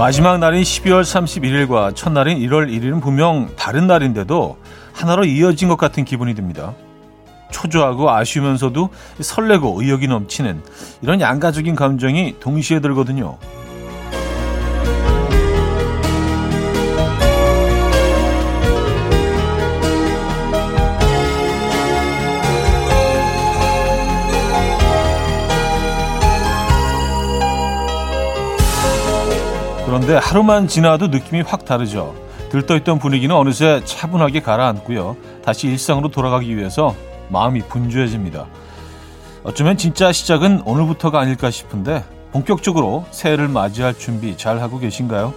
마지막 날인 12월 31일과 첫날인 1월 1일은 분명 다른 날인데도 하나로 이어진 것 같은 기분이 듭니다. 초조하고 아쉬우면서도 설레고 의욕이 넘치는 이런 양가적인 감정이 동시에 들거든요. 그런데 하루만 지나도 느낌이 확 다르죠. 들떠있던 분위기는 어느새 차분하게 가라앉고요. 다시 일상으로 돌아가기 위해서 마음이 분주해집니다. 어쩌면 진짜 시작은 오늘부터가 아닐까 싶은데 본격적으로 새해를 맞이할 준비 잘 하고 계신가요?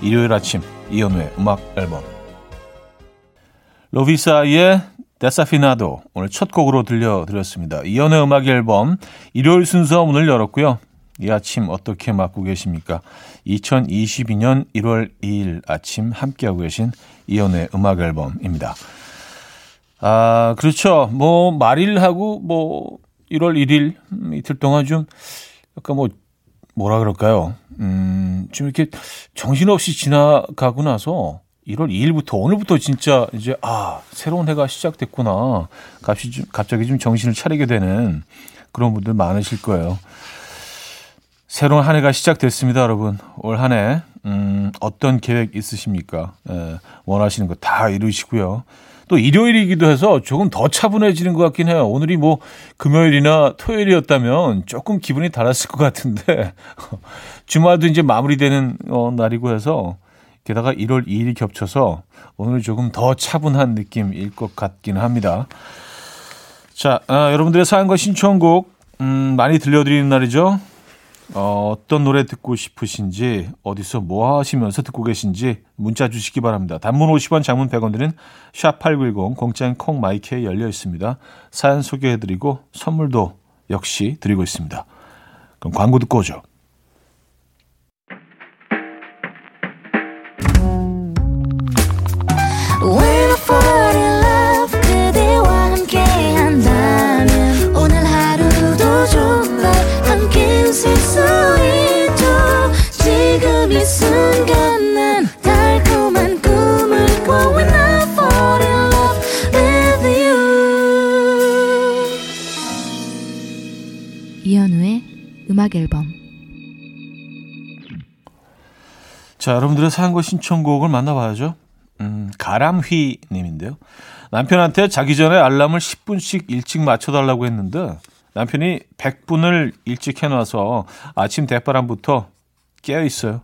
일요일 아침 이연우의 음악 앨범 로비사의 데사피나도 오늘 첫 곡으로 들려드렸습니다. 이연우의 음악 앨범 일요일 순서 문을 열었고요. 이 아침 어떻게 맞고 계십니까? 2022년 1월 2일 아침 함께하고 계신 이연의 음악 앨범입니다. 아, 그렇죠. 뭐, 말일하고 뭐, 1월 1일 이틀 동안 좀 약간 뭐, 뭐라 그럴까요? 음, 좀 이렇게 정신없이 지나가고 나서 1월 2일부터 오늘부터 진짜 이제 아, 새로운 해가 시작됐구나. 좀, 갑자기 좀 정신을 차리게 되는 그런 분들 많으실 거예요. 새로운 한 해가 시작됐습니다, 여러분. 올 한 해, 음, 어떤 계획 있으십니까? 예, 원하시는 거 다 이루시고요. 또 일요일이기도 해서 조금 더 차분해지는 것 같긴 해요. 오늘이 뭐 금요일이나 토요일이었다면 조금 기분이 달랐을 것 같은데 주말도 이제 마무리되는 어, 날이고 해서 게다가 1월 2일이 겹쳐서 오늘 조금 더 차분한 느낌일 것 같기는 합니다. 자, 아, 여러분들의 사연과 신청곡 음, 많이 들려드리는 날이죠. 어, 어떤 노래 듣고 싶으신지 어디서 뭐 하시면서 듣고 계신지 문자 주시기 바랍니다. 단문 50원, 장문 100원 드는 샵8910 공짜인 콩마이크에 열려 있습니다. 사연 소개해드리고 선물도 역시 드리고 있습니다. 그럼 광고 듣고 오죠. 음악 앨범 자, 여러분들의 사연과 신청곡을 만나봐야죠. 음, 가람휘 님인데요. 남편한테 자기 전에 알람을 10분씩 일찍 맞춰달라고 했는데 남편이 100분을 일찍 해놔서 아침 대바람부터 깨어 있어요.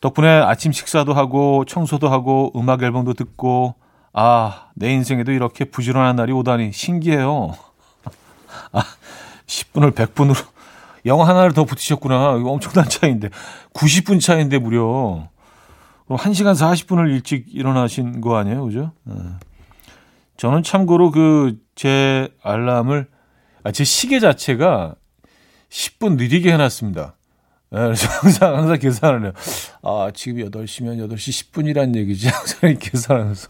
덕분에 아침 식사도 하고 청소도 하고 음악 앨범도 듣고 아, 내 인생에도 이렇게 부지런한 날이 오다니 신기해요. 아, 10분을 100분으로 영어 하나를 더 붙이셨구나. 이거 엄청난 차이인데. 90분 차이인데 무려. 그럼 1시간 40분을 일찍 일어나신 거 아니에요? 그죠? 네. 저는 참고로 그 제 알람을, 아, 제 시계 자체가 10분 느리게 해 놨습니다. 네, 그래서 항상, 항상 계산을 해요. 아, 지금 8시면 8시 10분이란 얘기지. 항상 계산하면서.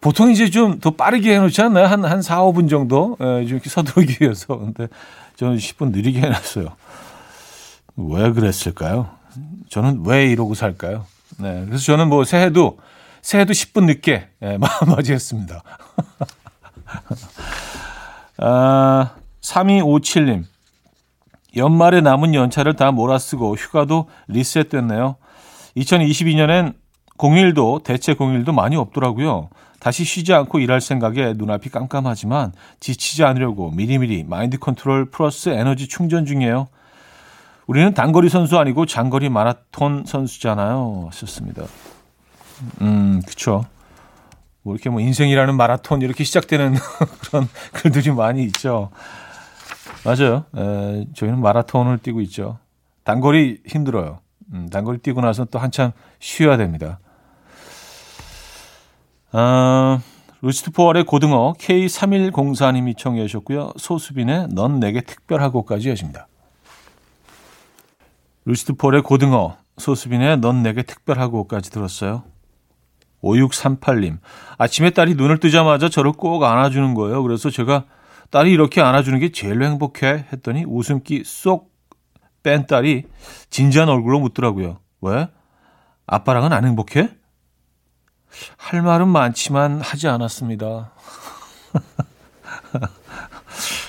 보통 이제 좀 더 빠르게 해놓지 않나요? 한, 한 4, 5분 정도? 예, 좀 이렇게 서두르기 위해서. 근데 저는 10분 느리게 해놨어요. 왜 그랬을까요? 저는 왜 이러고 살까요? 네. 그래서 저는 뭐 새해도, 새해도 10분 늦게, 예, 맞이했습니다. 아, 3257님. 연말에 남은 연차를 다 몰아쓰고 휴가도 리셋됐네요. 2022년엔 공일도, 대체 공일도 많이 없더라고요. 다시 쉬지 않고 일할 생각에 눈앞이 깜깜하지만 지치지 않으려고 미리미리 마인드 컨트롤 플러스 에너지 충전 중이에요. 우리는 단거리 선수 아니고 장거리 마라톤 선수잖아요. 하셨습니다. 음, 그쵸. 뭐 이렇게 뭐 인생이라는 마라톤 이렇게 시작되는 그런 글들이 많이 있죠. 맞아요. 에, 저희는 마라톤을 뛰고 있죠. 단거리 힘들어요. 음, 단거리 뛰고 나서 또 한참 쉬어야 됩니다. 어, 루시트 포월의 고등어 K3104님이 청해 주셨고요. 소수빈의 넌 내게 특별하고까지 여십니다. 루시트 포월의 고등어, 소수빈의 넌 내게 특별하고까지 들었어요. 5638님. 아침에 딸이 눈을 뜨자마자 저를 꼭 안아주는 거예요. 그래서 제가 딸이 이렇게 안아주는 게 제일 행복해 했더니 웃음기 쏙 뺀 딸이 진지한 얼굴로 묻더라고요. 왜? 아빠랑은 안 행복해? 할 말은 많지만 하지 않았습니다.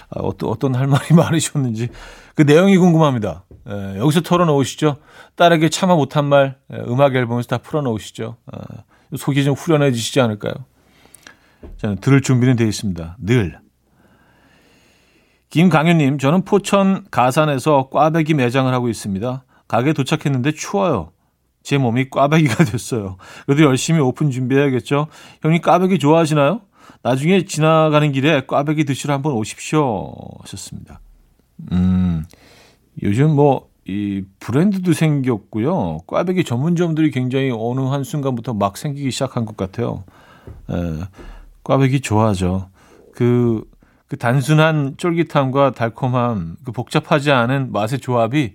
아, 어떤, 어떤 할 말이 많으셨는지 그 내용이 궁금합니다. 예, 여기서 털어놓으시죠. 딸에게 참아 못한 말 예, 음악 앨범에서 다 풀어놓으시죠. 아, 속이 좀 후련해지시지 않을까요? 저는 들을 준비는 되어 있습니다. 늘. 김강현님, 저는 포천 가산에서 꽈배기 매장을 하고 있습니다. 가게 도착했는데 추워요. 제 몸이 꽈배기가 됐어요. 그래도 열심히 오픈 준비해야겠죠? 형님 꽈배기 좋아하시나요? 나중에 지나가는 길에 꽈배기 드시러 한번 오십시오. 하셨습니다. 음, 요즘 뭐, 이 브랜드도 생겼고요. 꽈배기 전문점들이 굉장히 어느 한순간부터 막 생기기 시작한 것 같아요. 에, 꽈배기 좋아하죠. 그, 그 단순한 쫄깃함과 달콤함, 그 복잡하지 않은 맛의 조합이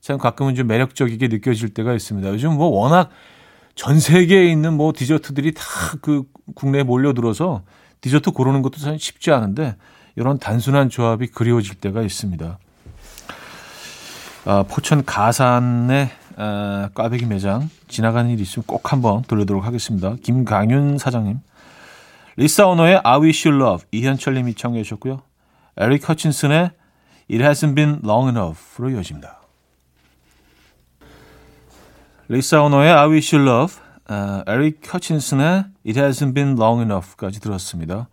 참 가끔은 좀 매력적이게 느껴질 때가 있습니다. 요즘 뭐 워낙 전 세계에 있는 뭐 디저트들이 다 그 국내에 몰려들어서 디저트 고르는 것도 참 쉽지 않은데 이런 단순한 조합이 그리워질 때가 있습니다. 아, 포천 가산의 아, 꽈배기 매장 지나가는 일 있으면 꼭 한번 돌려도록 하겠습니다. 김강윤 사장님. 리사 오너의 I Wish You Love 이현철 님이 청해 주셨고요. 에릭 허친슨의 It Hasn't Been Long Enough로 이어집니다. 리사 오너의 I Wish You Love, 어, 에릭 허친슨의 It Hasn't Been Long Enough까지 들었습니다.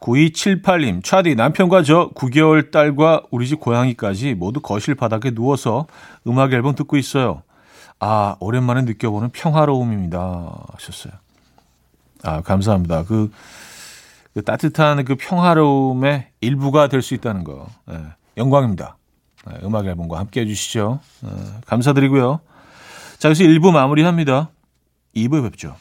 9278님, 차디, 남편과 저 9개월 딸과 우리 집 고양이까지 모두 거실 바닥에 누워서 음악 앨범 듣고 있어요. 아, 오랜만에 느껴보는 평화로움입니다. 하셨어요. 아, 감사합니다. 그, 그 따뜻한 그 평화로움의 일부가 될 수 있다는 거. 네, 영광입니다. 네, 음악 앨범과 함께 해주시죠. 네, 감사드리고요. 자, 여기서 1부 마무리합니다. 2부에 뵙죠.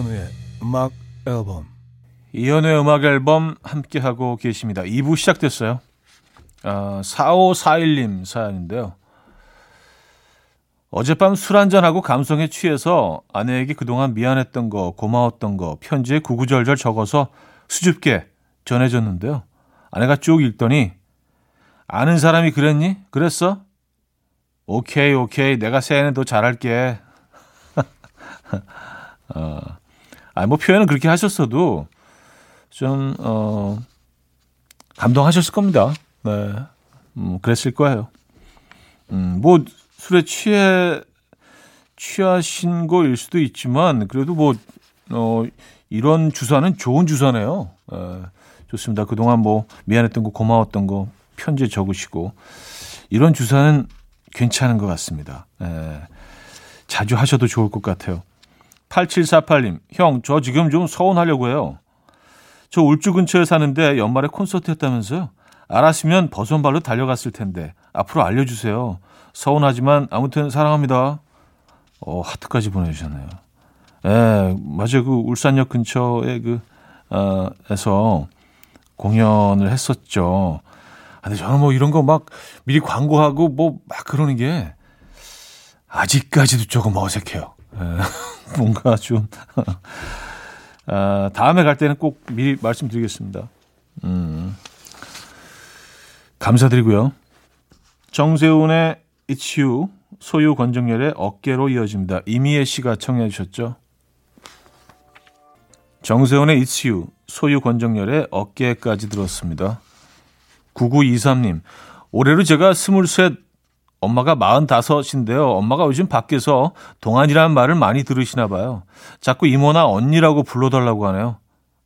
이현우의 음악 앨범 이현우의 음악 앨범 함께하고 계십니다. 2부 시작됐어요. 아, 4541님 사연인데요. 어젯밤 술 한잔하고 감성에 취해서 아내에게 그동안 미안했던 거, 고마웠던 거 편지에 구구절절 적어서 수줍게 전해줬는데요. 아내가 쭉 읽더니 아는 사람이 그랬니? 그랬어? 오케이, 오케이. 내가 새해는 더 잘할게. 어, 아니, 뭐 표현은 그렇게 하셨어도 좀, 어, 감동하셨을 겁니다. 네. 음, 그랬을 거예요. 음, 뭐, 술에 취해 취하신 거일 수도 있지만 그래도 뭐 어, 이런 주사는 좋은 주사네요. 에, 좋습니다. 그동안 뭐 미안했던 거 고마웠던 거 편지에 적으시고 이런 주사는 괜찮은 것 같습니다. 에, 자주 하셔도 좋을 것 같아요. 8748님, 형, 저 지금 좀 서운하려고 해요. 저 울주 근처에 사는데 연말에 콘서트 했다면서요? 알았으면 버선발로 달려갔을 텐데 앞으로 알려주세요. 서운하지만 아무튼 사랑합니다. 어, 하트까지 보내주셨네요. 예, 맞아요. 그 울산역 근처에 그, 어, 에서 공연을 했었죠. 아, 근데 저는 뭐 이런 거 막 미리 광고하고 뭐 막 그러는 게 아직까지도 조금 어색해요. 예, 뭔가 좀, 아, 다음에 갈 때는 꼭 미리 말씀드리겠습니다. 음, 감사드리고요. 정세훈의 It's You 소유 권정열의 어깨로 이어집니다. 이미애 씨가 청해 주셨죠. 정세훈의 It's You 소유 권정열의 어깨까지 들었습니다. 9923님 올해로 제가 23 엄마가 45인데요. 엄마가 요즘 밖에서 동안이라는 말을 많이 들으시나 봐요. 자꾸 이모나 언니라고 불러달라고 하네요.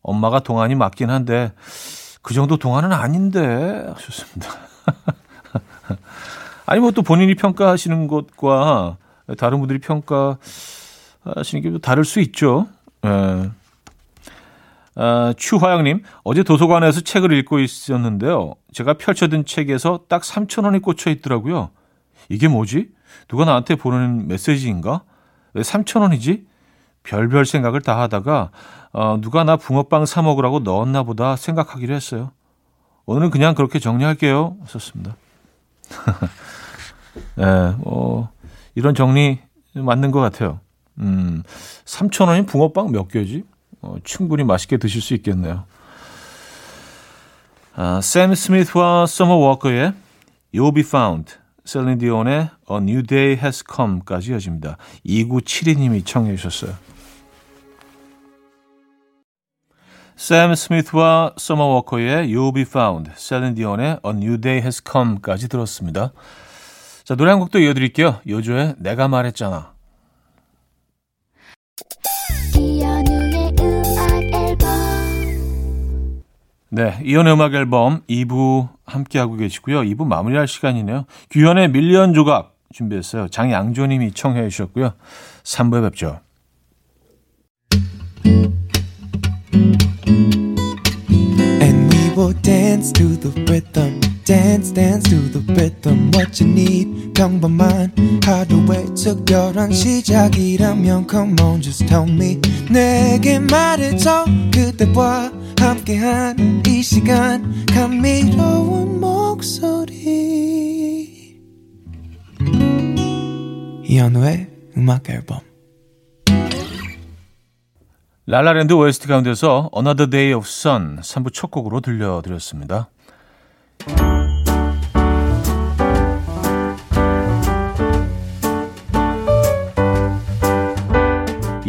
엄마가 동안이 맞긴 한데 그 정도 동안은 아닌데 하셨습니다. 아니 뭐 또 본인이 평가하시는 것과 다른 분들이 평가하시는 게 다를 수 있죠. 예. 아, 추화영님, 어제 도서관에서 책을 읽고 있었는데요. 제가 펼쳐둔 책에서 딱 3,000원이 꽂혀 있더라고요. 이게 뭐지? 누가 나한테 보내는 메시지인가? 왜 3,000원이지? 별별 생각을 다 하다가 어, 누가 나 붕어빵 사 먹으라고 넣었나 보다 생각하기로 했어요. 오늘은 그냥 그렇게 정리할게요. 썼습니다. 네, 뭐 이런 정리 맞는 것 같아요. 음, 3,000원이 붕어빵 몇 개지? 어, 충분히 맛있게 드실 수 있겠네요. 아, 샘 스미스와 서머 워커의 You Will Be Found, 셀린 디온의 A New Day Has Come까지 이어집니다. 2972님이 청해 주셨어요. 샘 스미스와 서머 워커의 You Will Be Found, 셀린 디온의 A New Day Has Come까지 들었습니다. 자, 노래 한 곡도 이어드릴게요. 요조의 내가 말했잖아. 네, 이연의 음악 앨범 2부 함께하고 계시고요. 2부 마무리할 시간이네요. 규현의 밀리언 조각 준비했어요. 장양조님이 청해 주셨고요. 3부에 뵙죠. 시작이라면 Come on, just tell me. 내게 말해줘. 그대와 함께한 이 시간. 감미로운 목소리. 이현우의 음악 앨범. 라라랜드 OST 가운데서 Another Day of Sun 3부 첫 곡으로 들려드렸습니다.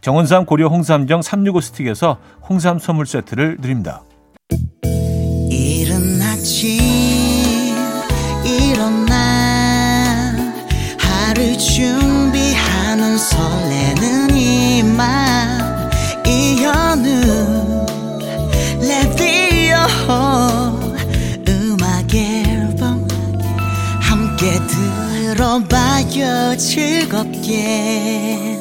정원삼 고려 홍삼정 365 스틱에서 홍삼 선물 세트를 드립니다. 이른 아침 일어나 하루 준비하는 설레는 이맘. 이현우 레디오 음악 앨범 함께 들어봐요. 즐겁게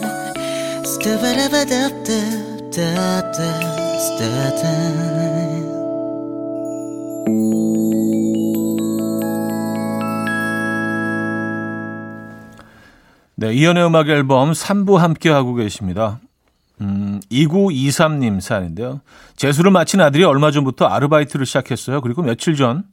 네, 이연의 음악 앨범 3부 함께하고 계십니다. 음, 2923님 사연인데요. 재수를 마친 아들이 얼마 전부터 아르바이트를 시작했어요. 그리고 며칠 전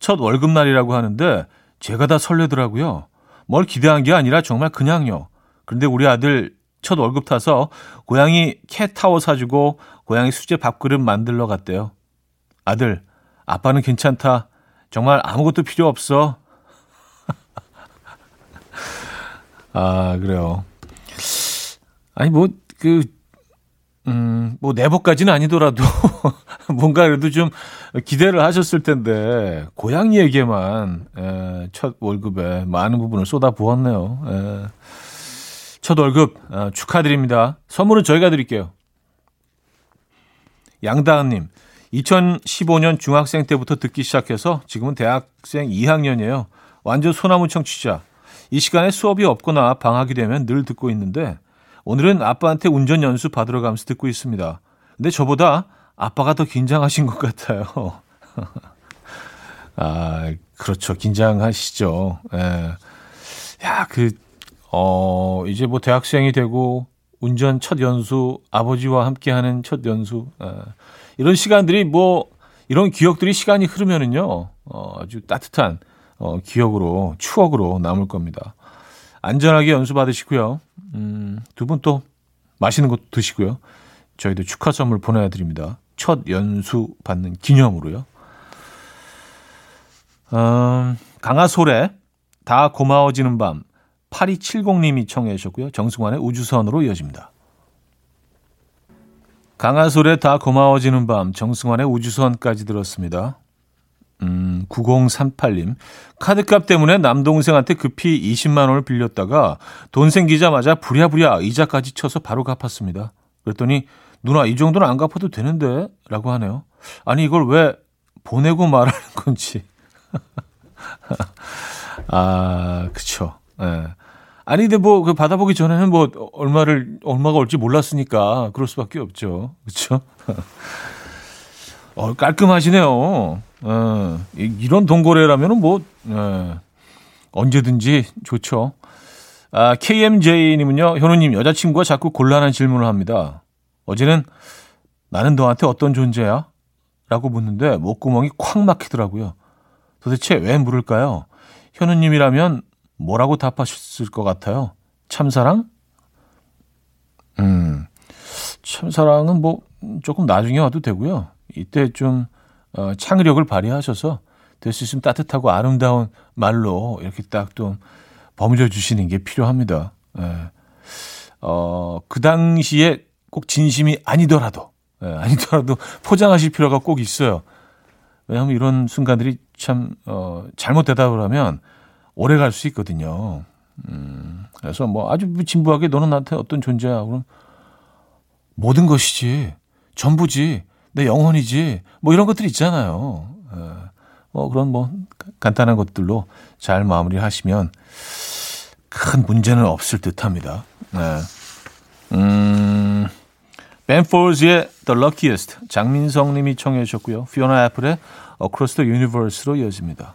첫 월급날이라고 하는데 제가 다 설레더라고요. 뭘 기대한 게 아니라 정말 그냥요. 그런데 우리 아들 첫 월급 타서 고양이 캣타워 사주고 고양이 수제 밥그릇 만들러 갔대요. 아들, 아빠는 괜찮다. 정말 아무것도 필요 없어. 아, 그래요. 아니, 뭐, 그, 음, 뭐 내복까지는 아니더라도 뭔가 그래도 좀 기대를 하셨을 텐데 고양이에게만 에, 첫 월급에 많은 부분을 쏟아 부었네요. 에, 첫 월급 아, 축하드립니다. 선물은 저희가 드릴게요. 양다은님, 2015년 중학생 때부터 듣기 시작해서 지금은 대학생 2학년이에요. 완전 소나무 청취자. 이 시간에 수업이 없거나 방학이 되면 늘 듣고 있는데 오늘은 아빠한테 운전 연수 받으러 가면서 듣고 있습니다. 근데 저보다 아빠가 더 긴장하신 것 같아요. 아, 그렇죠. 긴장하시죠. 예. 야, 그, 어, 이제 뭐 대학생이 되고 운전 첫 연수, 아버지와 함께 하는 첫 연수. 예. 이런 시간들이 뭐, 이런 기억들이 시간이 흐르면은요, 어, 아주 따뜻한 어, 기억으로, 추억으로 남을 겁니다. 안전하게 연수 받으시고요. 음, 두 분 또 맛있는 것도 드시고요. 저희도 축하 선물 보내드립니다. 첫 연수 받는 기념으로요. 음, 강하솔의 다 고마워지는 밤 8270님이 청해 주셨고요. 정승환의 우주선으로 이어집니다. 강하솔의 다 고마워지는 밤 정승환의 우주선까지 들었습니다. 음, 9038님. 카드값 때문에 남동생한테 급히 20만 원을 빌렸다가 돈 생기자마자 부랴부랴 이자까지 쳐서 바로 갚았습니다. 그랬더니 누나 이 정도는 안 갚아도 되는데 라고 하네요. 아니 이걸 왜 보내고 말하는 건지. 아, 그쵸. 예. 네. 아니, 근데 뭐, 그 받아보기 전에는 뭐, 얼마를, 얼마가 올지 몰랐으니까, 그럴 수밖에 없죠. 그쵸? 어, 깔끔하시네요. 어, 이런 동거래라면 뭐, 어, 언제든지 좋죠. 아, KMJ님은요, 현우님, 여자친구가 자꾸 곤란한 질문을 합니다. 어제는 나는 너한테 어떤 존재야? 라고 묻는데 목구멍이 콱 막히더라고요. 도대체 왜 물을까요? 현우님이라면 뭐라고 답하셨을 것 같아요? 참사랑? 음, 참사랑은 뭐 조금 나중에 와도 되고요. 이때 좀 어, 창의력을 발휘하셔서 될 수 있으면 따뜻하고 아름다운 말로 이렇게 딱좀 버무려 주시는 게 필요합니다. 예. 어, 그 당시에 꼭 진심이 아니더라도, 예, 아니더라도 포장하실 필요가 꼭 있어요. 왜냐하면 이런 순간들이 참, 어, 잘못 대답을 하면 오래 갈 수 있거든요. 음, 그래서 뭐 아주 진부하게 너는 나한테 어떤 존재야. 그럼 모든 것이지. 전부지. 내 영혼이지. 뭐 이런 것들 있잖아요. 예. 뭐 그런 뭐 간단한 것들로 잘 마무리 하시면 큰 문제는 없을 듯 합니다. 네. 음, 벤포즈의 The Luckiest 장민성 님이 청해 주셨고요. 피오나 애플의 Across the Universe로 이어집니다.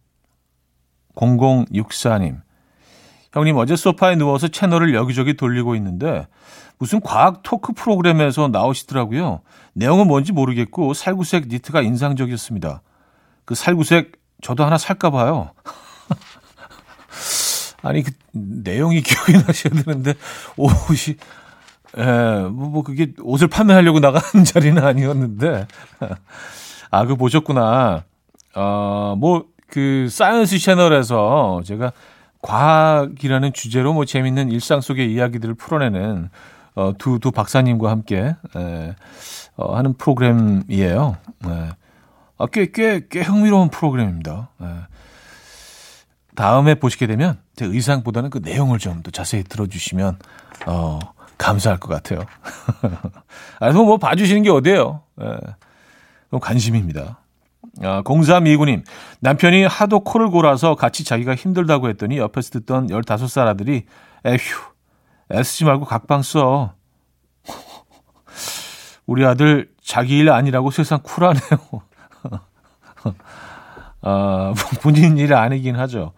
0064님 형님 어제 소파에 누워서 채널을 여기저기 돌리고 있는데 무슨 과학 토크 프로그램에서 나오시더라고요. 내용은 뭔지 모르겠고 살구색 니트가 인상적이었습니다. 그 살구색 저도 하나 살까 봐요. 아니 그 내용이 기억이 나셔야 되는데 옷이 예, 뭐, 뭐 그게 옷을 판매하려고 나가는 자리는 아니었는데 아, 그 보셨구나. 어, 뭐 그 사이언스 채널에서 제가 과학이라는 주제로 뭐 재밌는 일상 속의 이야기들을 풀어내는 어, 두, 두 박사님과 함께 에, 어, 하는 프로그램이에요. 에. 아, 꽤, 꽤, 꽤 흥미로운 프로그램입니다. 에. 다음에 보시게 되면 제 의상보다는 그 내용을 좀 더 자세히 들어주시면 어, 감사할 것 같아요. 아, 뭐 봐주시는 게 어디예요? 에. 관심입니다. 아, 0329님, 남편이 하도 코를 골아서 같이 자기가 힘들다고 했더니 옆에서 듣던 15살 아들이, 에휴, 애쓰지 말고 각방 써. 우리 아들 자기 일 아니라고 세상 쿨하네요. 아, 본인 일 아니긴 하죠.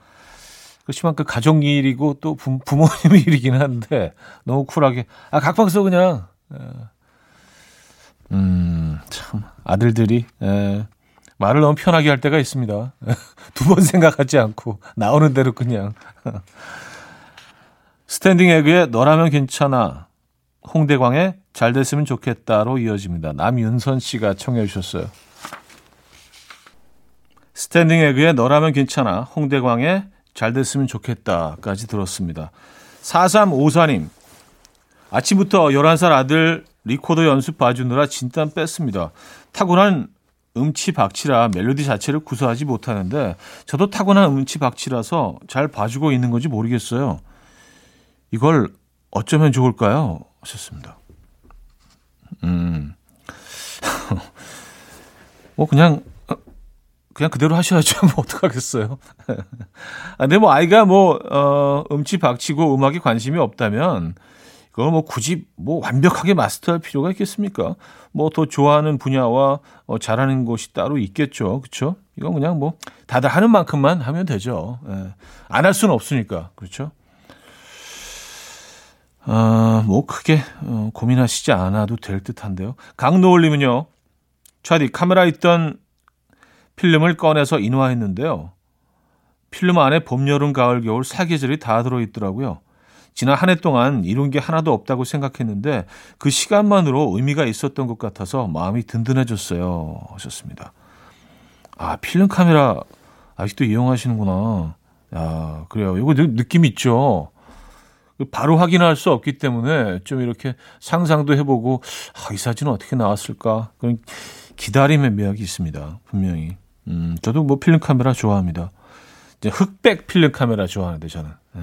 그렇지만 그 가족 일이고 또 부, 부모님 일이긴 한데 너무 쿨하게 아 각방 써 그냥. 예. 음, 참 아들들이 에, 말을 너무 편하게 할 때가 있습니다. 두 번 생각하지 않고 나오는 대로 그냥. 스탠딩 에그의 너라면 괜찮아. 홍대광의 잘 됐으면 좋겠다로 이어집니다. 남윤선 씨가 청해 주셨어요. 스탠딩 에그의 너라면 괜찮아. 홍대광의 잘 됐으면 좋겠다까지 들었습니다. 4354님. 아침부터 11살 아들 리코더 연습 봐주느라 진땀 뺐습니다. 타고난 음치 박치라 멜로디 자체를 구사하지 못하는데 저도 타고난 음치 박치라서 잘 봐주고 있는 건지 모르겠어요. 이걸 어쩌면 좋을까요? 하셨습니다. 음. 뭐 그냥 그냥 그대로 하셔야죠. 뭐 어떡하겠어요. 아, 근데 뭐 아이가 뭐 어, 음치 박치고 음악에 관심이 없다면 그걸 뭐 굳이 뭐 완벽하게 마스터할 필요가 있겠습니까? 뭐 더 좋아하는 분야와 어, 잘하는 곳이 따로 있겠죠. 그렇죠? 이건 그냥 뭐 다들 하는 만큼만 하면 되죠. 예. 안할 수는 없으니까. 그렇죠? 아, 뭐 크게 어, 고민하시지 않아도 될 듯한데요. 강노을님은요. 차디 카메라 있던 필름을 꺼내서 인화했는데요. 필름 안에 봄, 여름, 가을, 겨울 사계절이 다 들어있더라고요. 지난 한 해 동안 이룬 게 하나도 없다고 생각했는데 그 시간만으로 의미가 있었던 것 같아서 마음이 든든해졌어요. 하셨습니다. 아, 필름 카메라 아직도 이용하시는구나. 야, 그래요. 이거 느낌 있죠? 바로 확인할 수 없기 때문에 좀 이렇게 상상도 해보고, 아, 이 사진은 어떻게 나왔을까? 그런 기다림의 매력이 있습니다. 분명히. 음, 저도 뭐 필름 카메라 좋아합니다. 이제 흑백 필름 카메라 좋아하는데, 저는. 예.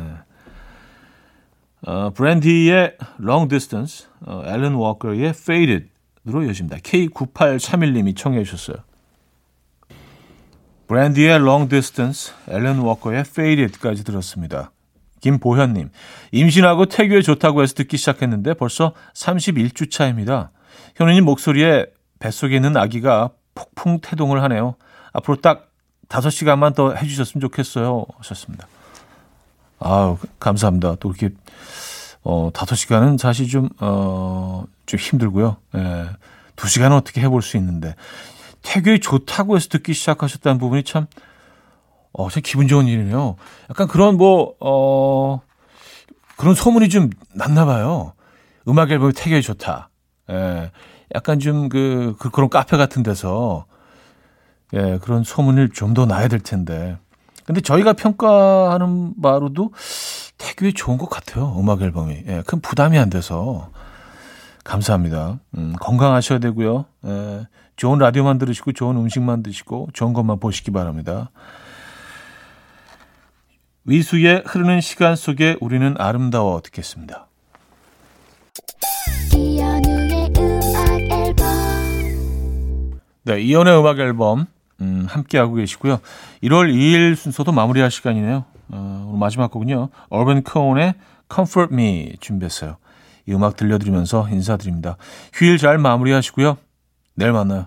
어, 브랜디의 Long Distance, 어, 앨런 워커의 Faded로 이어집니다. K9831님이 청해 주셨어요. 브랜디의 Long Distance, 앨런 워커의 Faded까지 들었습니다. 김보현님, 임신하고 태교에 좋다고 해서 듣기 시작했는데 벌써 31주 차입니다. 현우님 목소리에 뱃속에 있는 아기가 폭풍 태동을 하네요. 앞으로 딱 5시간만 더 해주셨으면 좋겠어요. 하셨습니다. 아우, 감사합니다. 또 이렇게, 어, 다섯 시간은 사실 좀, 어, 좀 힘들고요. 예. 두 시간은 어떻게 해볼 수 있는데. 태교에 좋다고 해서 듣기 시작하셨다는 부분이 참, 어, 참 기분 좋은 일이네요. 약간 그런 뭐, 어, 그런 소문이 좀 났나 봐요. 음악 앨범이 태교에 좋다. 예. 약간 좀 그, 그, 그런 카페 같은 데서, 예, 그런 소문을 좀 더 나야 될 텐데. 근데 저희가 평가하는 바로도 되게 좋은 것 같아요. 음악 앨범이. 예, 큰 부담이 안 돼서. 감사합니다. 음, 건강하셔야 되고요. 예, 좋은 라디오만 들으시고 좋은 음식만 드시고 좋은 것만 보시기 바랍니다. 위수의 흐르는 시간 속에 우리는 아름다워 듣겠습니다. 네, 이연의 음악 앨범 음, 함께하고 계시고요. 1월 2일 순서도 마무리할 시간이네요. 어, 오늘 마지막 곡은요. 얼번 코온의 Comfort Me 준비했어요. 이 음악 들려드리면서 인사드립니다. 휴일 잘 마무리하시고요. 내일 만나요.